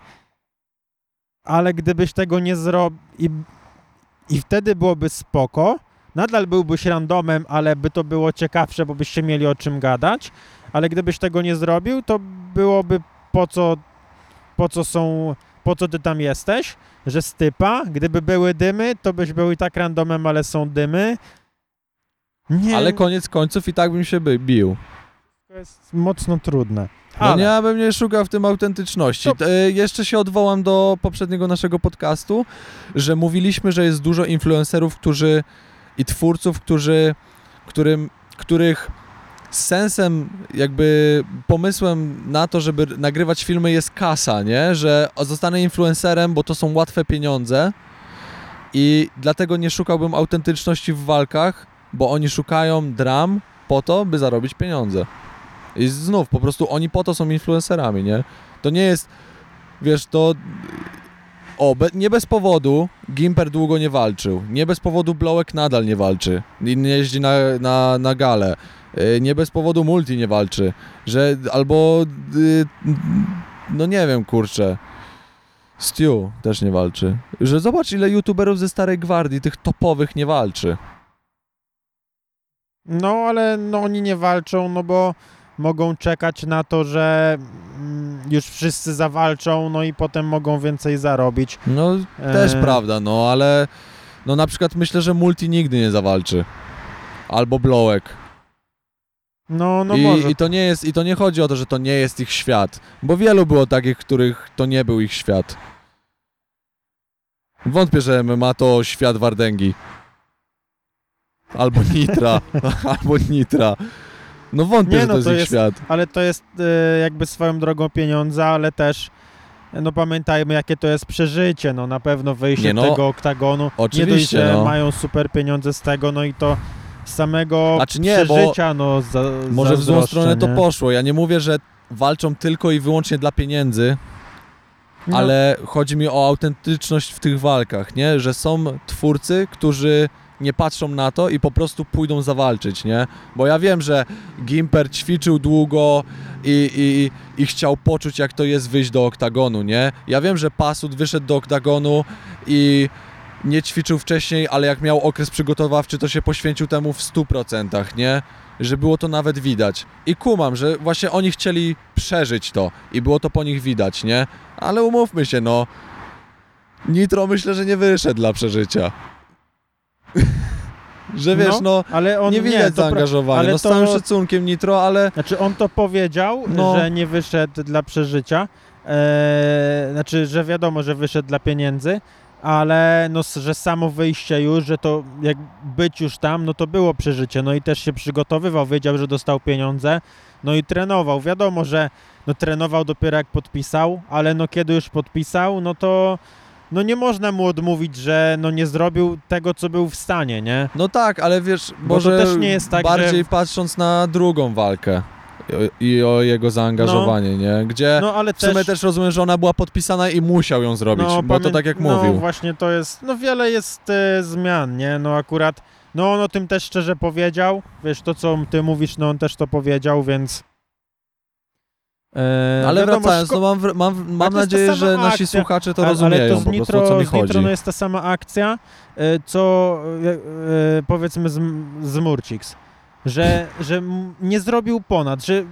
ale gdybyś tego nie zrobił i, i wtedy byłoby spoko, nadal byłbyś randomem, ale by to było ciekawsze, bo byście mieli o czym gadać, ale gdybyś tego nie zrobił, to byłoby po co, po co są, po co ty tam jesteś, że stypa, gdyby były dymy, to byś był i tak randomem, ale są dymy. Nie, Ale koniec końców i tak bym się bił. to jest mocno trudne. No Ale, nie, ja bym nie szukał w tym autentyczności. To- E, jeszcze się odwołam do poprzedniego naszego podcastu, że mówiliśmy, że jest dużo influencerów, którzy i twórców, którzy, którym, których sensem, jakby pomysłem na to, żeby nagrywać filmy jest kasa, nie? Że zostanę influencerem, bo to są łatwe pieniądze i dlatego nie szukałbym autentyczności w walkach, bo oni szukają dram po to, by zarobić pieniądze. I znów, po prostu oni po to są influencerami, nie? To nie jest, wiesz, to... O, be, nie bez powodu Gimper długo nie walczył. Nie bez powodu Blowek nadal nie walczy. Nie jeździ na, na, na galę. Y, Nie bez powodu Multi nie walczy. Że albo... y, No nie wiem, kurczę. Stu też nie walczy. Że zobacz, ile youtuberów ze Starej Gwardii, tych topowych, nie walczy. no ale no, oni nie walczą, no bo mogą czekać na to, że mm, już wszyscy zawalczą, no i potem mogą więcej zarobić. No, też E, prawda, no ale no na przykład myślę, że Multi nigdy nie zawalczy. Albo Blowek. No, no I, może. I to nie jest, i to nie chodzi o to, że to nie jest ich świat, bo wielu było takich, których to nie był ich świat. Wątpię, że MMA to świat Wardęgi. Albo Nitra, albo Nitra. No wątpię, Nie, że no to jest to jest- świat. Ale to jest e, jakby swoją drogą pieniądze, ale też no pamiętajmy, jakie to jest przeżycie, no na pewno wyjście Nie, no, tego oktagonu. nie dość, Oczywiście, że no. mają super pieniądze z tego, no i to z samego Znaczy nie, przeżycia, no za, Może w złą stronę to nie? poszło. Ja nie mówię, że walczą tylko i wyłącznie dla pieniędzy, No, ale chodzi mi o autentyczność w tych walkach, nie? Że są twórcy, którzy nie patrzą na to i po prostu pójdą zawalczyć, nie? Bo ja wiem, że Gimper ćwiczył długo i, i, i chciał poczuć, jak to jest wyjść do oktagonu, nie? Ja wiem, że Pasut wyszedł do oktagonu i nie ćwiczył wcześniej, ale jak miał okres przygotowawczy, to się poświęcił temu w 100%, nie? Że było to nawet widać. I kumam, że właśnie oni chcieli przeżyć to i było to po nich widać, nie? Ale umówmy się, no. Nitro myślę, że nie wyszedł dla przeżycia. Że wiesz, no, ale on nie widać zaangażowania. ale No z to- całym szacunkiem Nitro, ale Znaczy on to powiedział, No. że nie wyszedł dla przeżycia. Eee, znaczy, że wiadomo, że wyszedł dla pieniędzy, ale no, że samo wyjście już, że to jak być już tam, no to było przeżycie. No i też się przygotowywał, wiedział, że dostał pieniądze, no i trenował. Wiadomo, że no, trenował dopiero jak podpisał, ale no kiedy już podpisał, no to no nie można mu odmówić, że no nie zrobił tego, co był w stanie, nie? no tak, ale wiesz, Bo może to też nie jest tak, bardziej że... patrząc na drugą walkę i, o jego zaangażowanie, nie? Gdzie No ale w sumie też... też rozumiem, że ona była podpisana i musiał ją zrobić, bo to tak jak no, mówił. właśnie to jest, no wiele jest e, zmian, nie? No akurat, no on o tym też szczerze powiedział, wiesz, to co ty mówisz, no on też to powiedział, więc... E, Ale wiadomo, wracając, no mam, mam, mam nadzieję, że nasi akcja, słuchacze to ale- rozumieją ale to z po Nitro, prostu, co mi z Nitro chodzi. no jest ta sama akcja, e, co e, powiedzmy z, z Murciks. Że, że nie zrobił ponad, że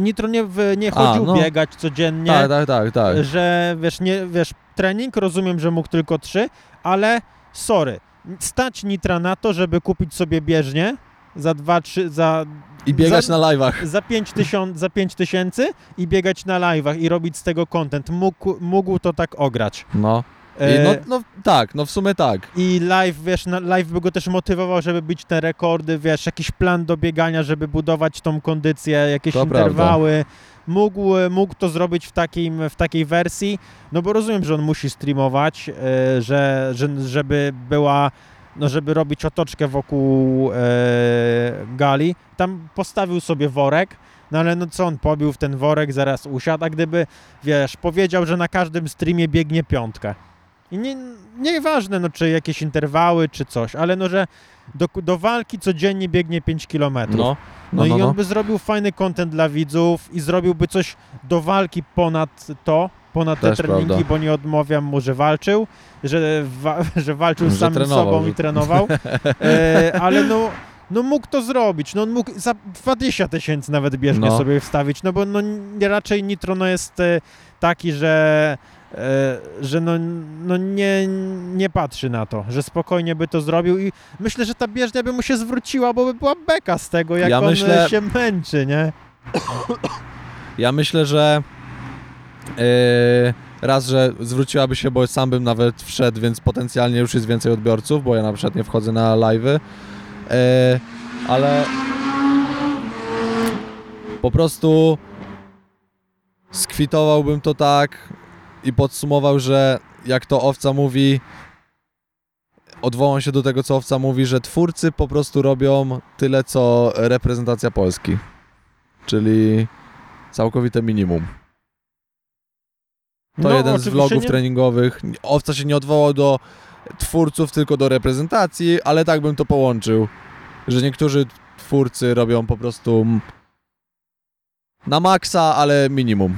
Nitro nie, nie A, chodził no. biegać codziennie, Tak, tak, tak, tak. że wiesz, nie, wiesz, trening, rozumiem, że mógł tylko trzy, ale sorry, stać Nitra na to, żeby kupić sobie bieżnię za dwa, trzy, za, I biegać za- na live'ach. za 5 tysiąc, za pięć tysięcy i biegać na live'ach i robić z tego content. Mógł, mógł to tak ograć. No. E, no, no tak, no w sumie tak. I live, wiesz, live by go też motywował, żeby bić te rekordy, wiesz, jakiś plan do biegania, żeby budować tą kondycję, jakieś To interwały. Mógł, mógł to zrobić w, takim, w takiej wersji, no bo rozumiem, że on musi streamować, e, że, że, żeby była, no żeby robić otoczkę wokół e, gali. Tam postawił sobie worek, no ale no co on pobił w ten worek, zaraz usiadł, a gdyby, wiesz, powiedział, że na każdym streamie biegnie piątkę. I nie, nieważne, no czy jakieś interwały, czy coś, ale no, że do, do walki codziennie biegnie 5 km. No, No, no, i no, on no. by zrobił fajny content dla widzów i zrobiłby coś do walki ponad to, ponad te Też treningi, prawda. bo nie odmawiam mu, że walczył, że, wa- że walczył z samym sobą i trenował, e, ale no, no mógł to zrobić, no on mógł za 20 tysięcy nawet bieżnie No. sobie wstawić, no bo no, nie- raczej Nitro no jest e, taki, że e, że no, no nie, nie patrzy na to, że spokojnie by to zrobił i myślę, że ta bieżnia by mu się zwróciła, bo by była beka z tego, jak Ja on myślę- e, się męczy, nie? Ja myślę, że raz, że zwróciłaby się, bo sam bym nawet wszedł, więc potencjalnie już jest więcej odbiorców, bo ja na przykład nie wchodzę na live'y, yy, ale po prostu skwitowałbym to tak i podsumował, że jak to Owca mówi, odwołam się do tego, co Owca mówi, że twórcy po prostu robią tyle, co reprezentacja Polski. Czyli całkowite minimum. To No, jeden z vlogów nie- treningowych. Owca się nie odwołał do twórców, tylko do reprezentacji, ale tak bym to połączył, że niektórzy twórcy robią po prostu na maksa, ale minimum.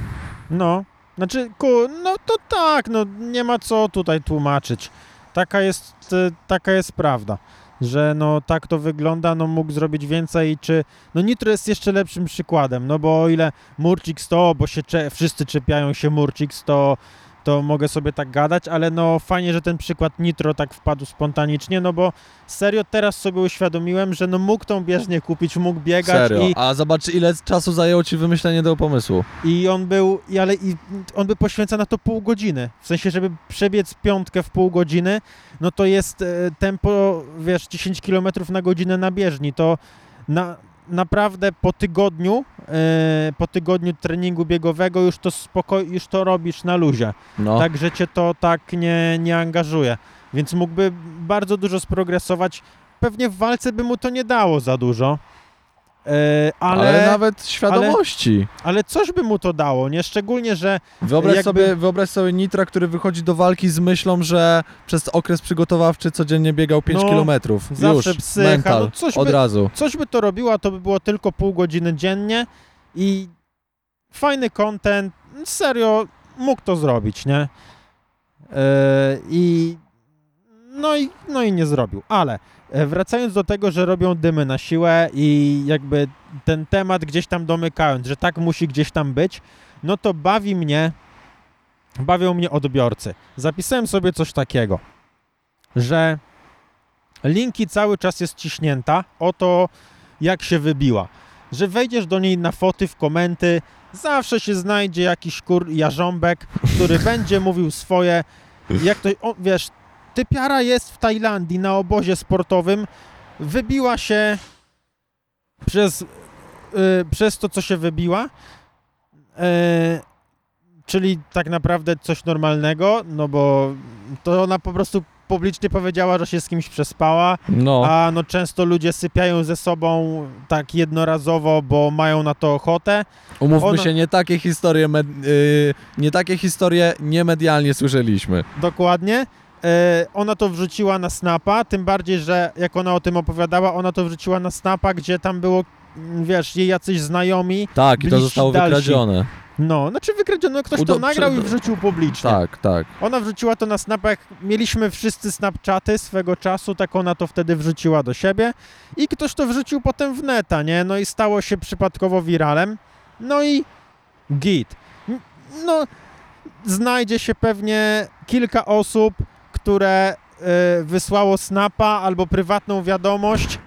No, znaczy, ku, no to tak, no nie ma co tutaj tłumaczyć. Taka jest, e, taka jest prawda, że no tak to wygląda, no mógł zrobić więcej czy, no Nitro jest jeszcze lepszym przykładem, no bo o ile Murcix to, bo się wszyscy czepiają się Murcix, to to mogę sobie tak gadać, ale no fajnie, że ten przykład Nitro tak wpadł spontanicznie, no bo serio teraz sobie uświadomiłem, że no mógł tą bieżnię kupić, mógł biegać Serio. i A zobacz, ile czasu zajęło ci wymyślenie tego pomysłu. i on był, i ale i on by poświęca na to pół godziny. W sensie, żeby przebiec piątkę w pół godziny, no to jest e, tempo, wiesz, 10 km na godzinę na bieżni. To na, naprawdę po tygodniu, e, po tygodniu treningu biegowego już to spoko- już to robisz na luzie. No. Tak, że cię to tak nie, nie angażuje. Więc mógłby bardzo dużo sprogresować. Pewnie w walce by mu to nie dało za dużo. E, ale... ale, nawet świadomości. ale coś by mu to dało, nie? Szczególnie, że Wyobraź, jakby- sobie, wyobraź sobie Nitra, który wychodzi do walki z myślą, że przez okres przygotowawczy codziennie biegał 5 No, km. zawsze Już, psycha, mental, no coś od by- razu. coś by to robiło, to by było tylko pół godziny dziennie i fajny content, serio, mógł to zrobić, nie? Yy, I i, i nie zrobił, ale e, wracając do tego, że robią dymy na siłę i jakby ten temat gdzieś tam domykając, że tak musi gdzieś tam być, no to bawi mnie, bawią mnie odbiorcy. Zapisałem sobie coś takiego, że linki cały czas jest ciśnięta o to, jak się wybiła. Że wejdziesz do niej na foty, w komenty, zawsze się znajdzie jakiś kur jarząbek, który będzie mówił swoje, jak to, o, wiesz, typiara jest w Tajlandii na obozie sportowym, wybiła się przez, y, przez to, co się wybiła, e, czyli tak naprawdę coś normalnego, no bo to ona po prostu publicznie powiedziała, że się z kimś przespała, No, a no często ludzie sypiają ze sobą tak jednorazowo, bo mają na to ochotę. umówmy ona- się, nie takie historie, med- yy, nie takie historie niemedialnie słyszeliśmy. Dokładnie. E, ona to wrzuciła na Snapa, tym bardziej, że jak ona o tym opowiadała, ona to wrzuciła na Snapa, gdzie tam było, mm, wiesz, jej jacyś znajomi. Tak, i to zostało dalsi. wykradzione. No, znaczy wykradziono, ktoś to Udo- nagrał i wrzucił publicznie. Tak, tak. Ona wrzuciła to na Snapa, jak mieliśmy wszyscy Snapchaty swego czasu, tak ona to wtedy wrzuciła do siebie i ktoś to wrzucił potem w neta, nie? No i stało się przypadkowo wiralem. No i git. No, znajdzie się pewnie kilka osób, które y, wysłało Snapa albo prywatną wiadomość.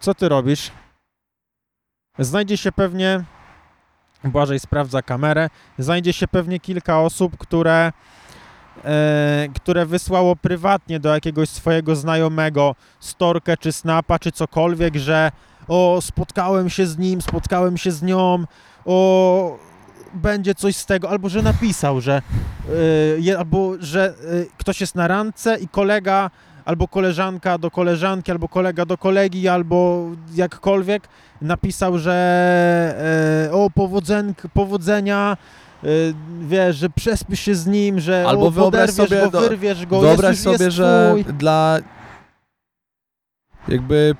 Co ty robisz? Znajdzie się pewnie Błażej sprawdza kamerę. Znajdzie się pewnie kilka osób, które e, które wysłało prywatnie do jakiegoś swojego znajomego storkę czy snapa czy cokolwiek, że o spotkałem się z nim, spotkałem się z nią, o będzie coś z tego, albo że napisał, że y, je, albo że y, ktoś jest na randce i kolega albo koleżanka do koleżanki, albo kolega do kolegi, albo jakkolwiek napisał, że y, o powodzen, powodzenia, y, wiesz, że przespisz się z nim, że Albo o, wyobraź sobie go, do- wyrwiesz go, Wyobraź jest, sobie, jest że twój. dla jakby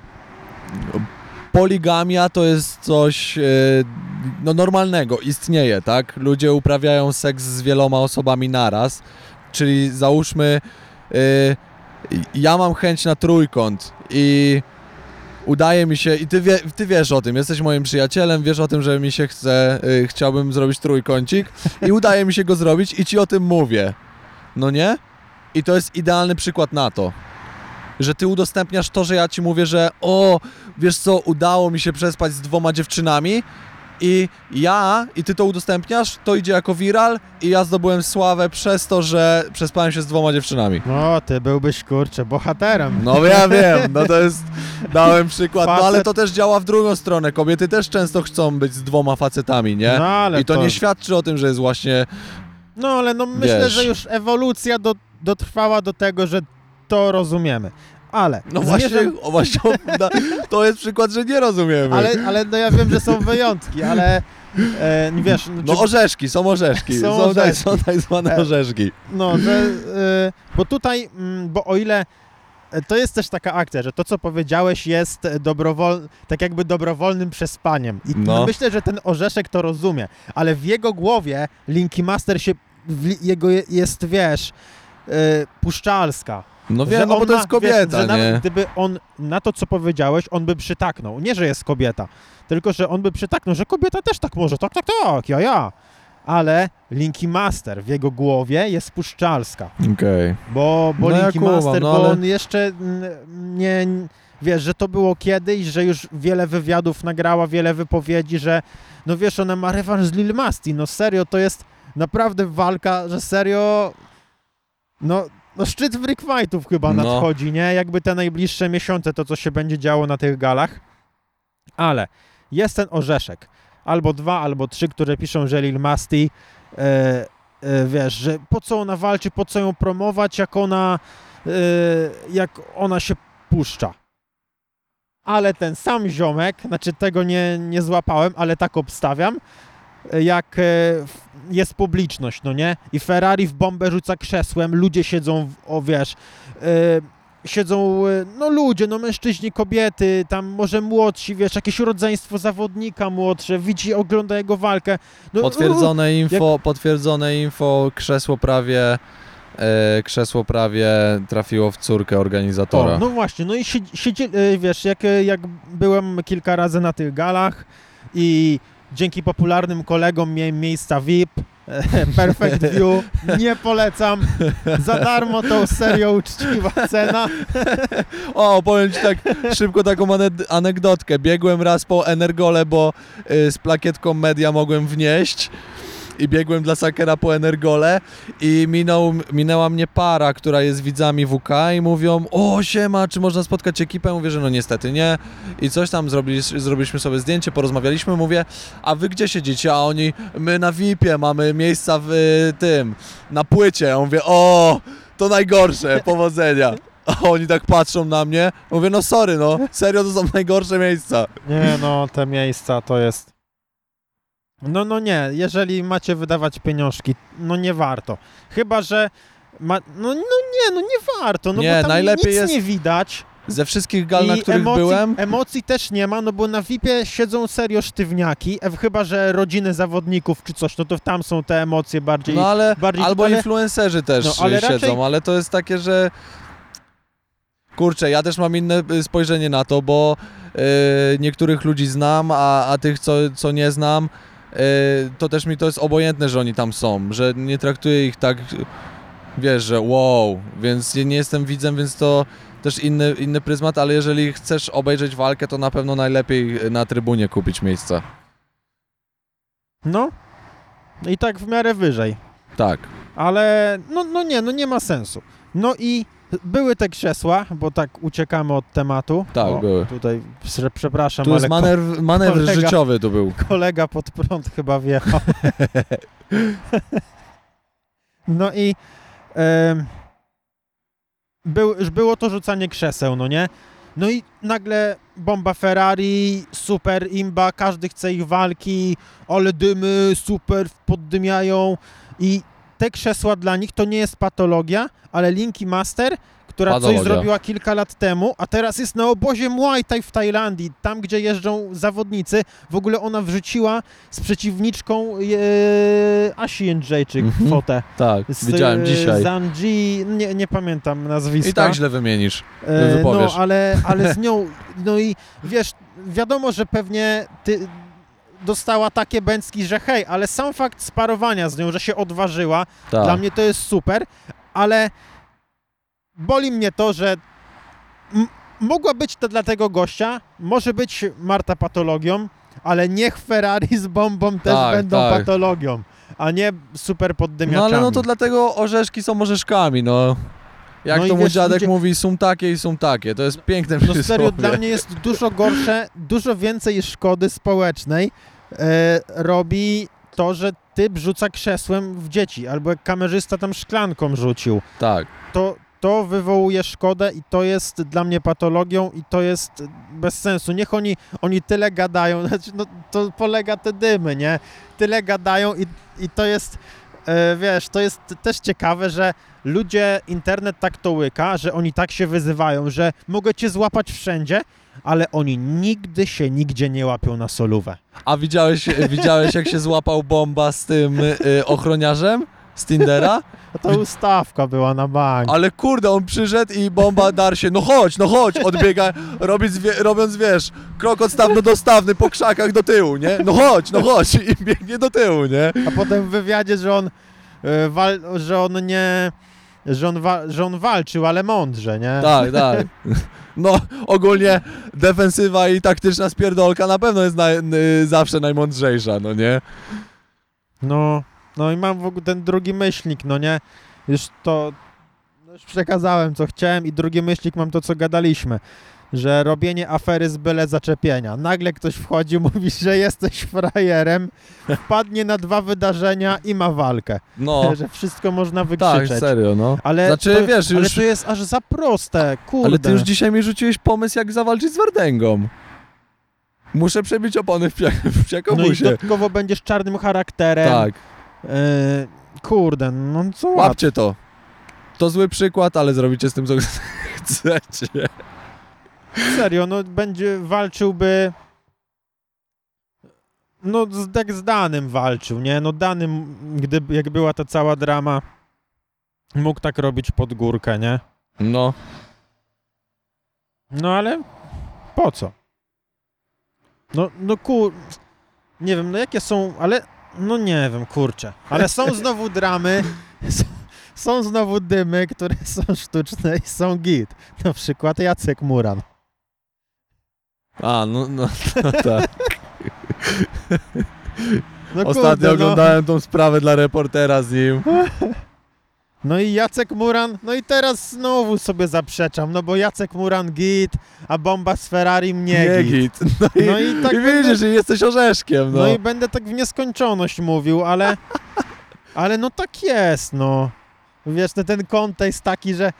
poligamia to jest coś e, no, normalnego, istnieje, tak? Ludzie uprawiają seks z wieloma osobami naraz, czyli załóżmy e, ja mam chęć na trójkąt i udaje mi się, i ty, wie, ty wiesz o tym, jesteś moim przyjacielem, wiesz o tym, że mi się chce, e, chciałbym zrobić trójkącik i udaje mi się go zrobić i ci o tym mówię. No nie? I to jest idealny przykład na to. Że ty udostępniasz to, że ja ci mówię, że o, wiesz co, udało mi się przespać z dwoma dziewczynami i ja, i ty to udostępniasz, to idzie jako viral i ja zdobyłem sławę przez to, że przespałem się z dwoma dziewczynami. No, ty byłbyś, kurczę, bohaterem. No ja wiem, no to jest, dałem przykład, no ale Facet- to też działa w drugą stronę, kobiety też często chcą być z dwoma facetami, nie? No, ale I to, nie świadczy o tym, że jest właśnie, No, ale no myślę, Wiesz. że już ewolucja do, dotrwała do tego, że to rozumiemy. Ale, no właśnie, zmierzam- o, właśnie na- to jest przykład, że nie rozumiemy. ale, ale no ja wiem, że są wyjątki, ale e, wiesz, no, No czy- orzeszki, są orzeszki. Są Są, orzeszki. są tak zwane E, orzeszki. no, że, e, bo tutaj, mm, bo o ile e, to jest też taka akcja, że to, co powiedziałeś, jest dobrowol, tak jakby dobrowolnym przespaniem. I No. myślę, że ten orzeszek to rozumie, ale w jego głowie Linky Master się, jego je- jest, wiesz, e, puszczalska. No wiem, no bo on to jest kobieta, wiesz, że nie? Nawet gdyby on na to, co powiedziałeś, on by przytaknął. Nie, że jest kobieta, tylko że on by przytaknął, że kobieta też tak może, tak, tak, tak, ja, ja. Ale Linky Master w jego głowie jest puszczalska, Okej. bo, bo No ja Linky kumam, Master, no bo ale- on jeszcze nie, wiesz, że to było kiedyś, że już wiele wywiadów nagrała, wiele wypowiedzi, że no wiesz, ona ma rewanż z Lil Masti, no serio, to jest naprawdę walka, że serio, no, no szczyt freak fightów chyba No. nadchodzi, nie? Jakby te najbliższe miesiące, to co się będzie działo na tych galach. Ale jest ten orzeszek, albo dwa, albo trzy, które piszą, że Lil Masti, e, e, wiesz, że po co ona walczy, po co ją promować, jak ona, e, jak ona się puszcza. Ale ten sam ziomek, znaczy tego nie, nie złapałem, ale tak obstawiam, jak e, jest publiczność, no nie? I Ferrari w bombę rzuca krzesłem, ludzie siedzą, w, o wiesz, e, siedzą, e, no ludzie, no mężczyźni, kobiety, tam może młodsi, wiesz, jakieś rodzeństwo zawodnika młodsze, widzi, ogląda jego walkę. No, Potwierdzone info, potwierdzone info, krzesło prawie, krzesło prawie trafiło w córkę organizatora. O, no właśnie, no i siedzi, siedzi, wiesz, jak, jak byłem kilka razy na tych galach i dzięki popularnym kolegom miałem miejsca VIP, Perfect View, nie polecam, za darmo to serio uczciwa cena. O, powiem ci tak szybko taką ane- anegdotkę. Biegłem raz po Energole, bo y, z plakietką media mogłem wnieść. I biegłem dla Sakera po Energole i minął, minęła mnie para, która jest widzami WK i mówią o siema, czy można spotkać ekipę? Mówię, że no niestety nie. I coś tam zrobili, zrobiliśmy sobie zdjęcie, porozmawialiśmy, mówię, a wy gdzie siedzicie? A oni, my na VIP-ie mamy miejsca w y, tym, na płycie. Ja mówię, o, to najgorsze, powodzenia. A oni tak patrzą na mnie. Mówię, no sorry, no. Serio, to są najgorsze miejsca. Nie no, te miejsca to jest... No, no nie, jeżeli macie wydawać pieniążki, no nie warto. Chyba, że... Ma... No, no nie, no nie warto, no Nie, bo tam najlepiej nic jest- nie widać. Ze wszystkich gal, na I których emocji, byłem, Emocji też nie ma, no bo na VIP-ie siedzą serio sztywniaki, e, chyba że rodziny zawodników czy coś, no to tam są te emocje bardziej... no ale bardziej albo ale- influencerzy też No, ale siedzą, raczej- ale to jest takie, że kurczę, ja też mam inne y, spojrzenie na to, bo y, niektórych ludzi znam, a, a tych, co, co nie znam, to też mi to jest obojętne, że oni tam są, że nie traktuję ich tak, wiesz, że wow, więc nie jestem widzem, więc to też inny, inny pryzmat, ale jeżeli chcesz obejrzeć walkę, to na pewno najlepiej na trybunie kupić miejsca. No. I tak w miarę wyżej. Tak. Ale no, no nie, no nie ma sensu. No i były te krzesła, bo tak uciekamy od tematu. Tak, o, były. Tutaj prze- przepraszam, Tu jest manewr, manewr kolega- życiowy tu był. kolega pod prąd chyba wjechał. no i em, był, było to rzucanie krzeseł, no nie? No i nagle bomba Ferrari, super imba, każdy chce ich walki, ale dymy, super, poddymiają i te krzesła dla nich to nie jest patologia, ale Linky Master, która Patologia. coś zrobiła kilka lat temu, a teraz jest na obozie Muay Thai w Tajlandii, tam gdzie jeżdżą zawodnicy. W ogóle ona wrzuciła z przeciwniczką e, Asi Jędrzejczyk Mhm. fotę. Tak, Z, widziałem e, dzisiaj. Zanji, nie, nie pamiętam nazwiska. I tak źle wymienisz. E, no, ale, ale z nią, no i wiesz, wiadomo, że pewnie ty dostała takie bęcki, że hej, ale sam fakt sparowania z nią, że się odważyła, Tak. dla mnie to jest super, ale boli mnie to, że mogła być to dla tego gościa, może być Marta patologią, ale niech Ferrari z bombą też Tak, będą tak. patologią, a nie super poddymiaczami. No ale no to dlatego orzeszki są orzeszkami, no. Jak No to mój wiesz, dziadek ludzie- mówi, są takie i są takie. To jest piękne No serio, przysłowie. dla mnie jest dużo gorsze, dużo więcej szkody społecznej robi to, że typ rzuca krzesłem w dzieci, albo jak kamerzysta tam szklanką rzucił. Tak. To, to wywołuje szkodę i to jest dla mnie patologią i to jest bez sensu. Niech oni, oni tyle gadają, znaczy, no, to polega te dymy, nie? Tyle gadają i, i to jest, e, wiesz, to jest też ciekawe, że ludzie, internet tak to łyka, że oni tak się wyzywają, że mogę cię złapać wszędzie, ale oni nigdy się nigdzie nie łapią na solówę. A widziałeś, widziałeś jak się złapał bomba z tym y, ochroniarzem z Tindera? No to ustawka była na bank. Ale kurde, on przyszedł i bomba dar się, no chodź, no chodź, odbiega, robiąc, robiąc wiesz, krok odstawno-dostawny po krzakach do tyłu, nie? No chodź, no chodź i biegnie do tyłu, nie? A potem w wywiadzie, że on, wal, że on nie, że on, że on walczył, ale mądrze, nie? Tak, tak. No, ogólnie defensywa i taktyczna spierdolka na pewno jest y, zawsze najmądrzejsza, no nie? No, no i mam w ogóle ten drugi myślnik, no nie? Już to, no już przekazałem co chciałem i drugi myślnik mam to, co gadaliśmy. Że robienie afery z byle zaczepienia. Nagle ktoś wchodzi, mówi, że jesteś frajerem, wpadnie na dwa wydarzenia i ma walkę. No, Że wszystko można tak, wykrzyczeć. serio, no. Ale Znaczy, to, wiesz, ale już- to jest aż za proste, kurde. Ale ty już dzisiaj mi rzuciłeś pomysł, jak zawalczyć z Wardęgą. Muszę przebić opony w, pia- w No i dodatkowo będziesz czarnym charakterem. tak, E, kurde, no co łap. łapcie to. To zły przykład, ale zrobicie z tym, co chcecie. Serio, no będzie, walczyłby... No z, tak z Danym walczył, nie? No Danym, gdy, jak była ta cała drama, mógł tak robić pod górkę, nie? No, No ale po co? No, no kur... Nie wiem, no jakie są, ale... No nie wiem, kurczę. Ale są znowu dramy, s- są znowu dymy, które są sztuczne i są git. Na przykład Jacek Muran. A, no, no, no tak. No Ostatnio kurde, no. oglądałem tą sprawę dla reportera z nim. No i Jacek Muran, no i teraz znowu sobie zaprzeczam, no bo Jacek Muran git, a bomba z Ferrari mnie Nie git. git. No i, No i tak i będę- widzisz, że jesteś orzeszkiem, no. No i będę tak w nieskończoność mówił, ale, ale no tak jest, no. Wiesz, no ten kontekst taki, że,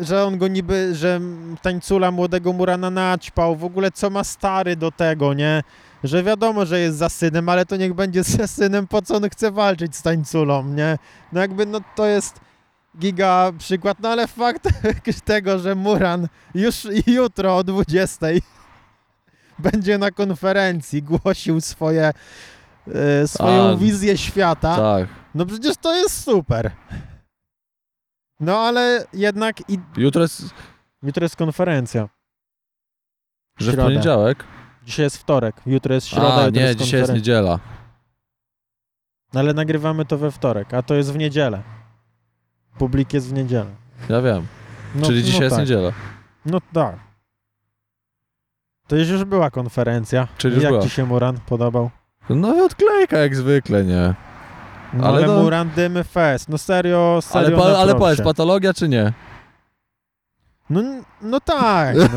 że on go niby, że tańcula młodego Murana naćpał, w ogóle co ma stary do tego, nie? Że wiadomo, że jest za synem, ale to niech będzie za synem, po co on chce walczyć z tańculą, nie? No jakby, no to jest giga przykład, no ale fakt tego, że Muran już jutro o 20 będzie na konferencji głosił swoje, e, swoją A, wizję świata, Tak. no przecież to jest super. No ale jednak i Jutro jest, jutro jest konferencja. że w Środę. poniedziałek? Dzisiaj jest wtorek, jutro jest środa, A, jutro nie, jest dzisiaj jest konferen- niedziela. No ale nagrywamy to we wtorek, a to jest w niedzielę. Publik jest w niedzielę. Ja wiem. No, Czyli dzisiaj no jest tak. niedziela. No tak. To już już była konferencja. Czyli już Jak była. ci się Muran podobał? No i odklejka jak zwykle, nie? No, Ale ale no- mu randymy fest. No serio, serio Ale, po, na ale powiedz, patologia czy nie? No, no tak. No.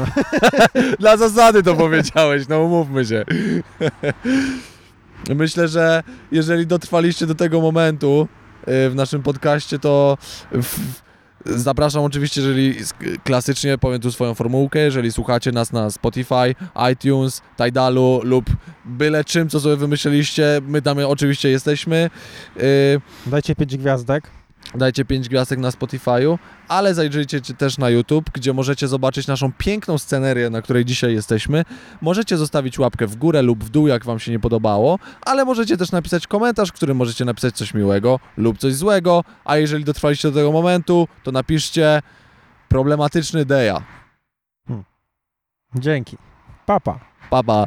Dla zasady to powiedziałeś, no umówmy się. Myślę, że jeżeli dotrwaliście do tego momentu y, w naszym podcaście, to w, zapraszam oczywiście, jeżeli klasycznie powiem tu swoją formułkę, jeżeli słuchacie nas na Spotify, iTunes, Tidalu lub byle czym, co sobie wymyśleliście, my tam oczywiście jesteśmy. Y, Dajcie pięć gwiazdek. Dajcie 5 gwiazdek na Spotify'u, ale zajrzyjcie też na YouTube, gdzie możecie zobaczyć naszą piękną scenerię, na której dzisiaj jesteśmy. Możecie zostawić łapkę w górę lub w dół, jak Wam się nie podobało, ale możecie też napisać komentarz, w którym możecie napisać coś miłego lub coś złego, a jeżeli dotrwaliście do tego momentu, to napiszcie problematyczny Deja. Dzięki. Papa. Papa.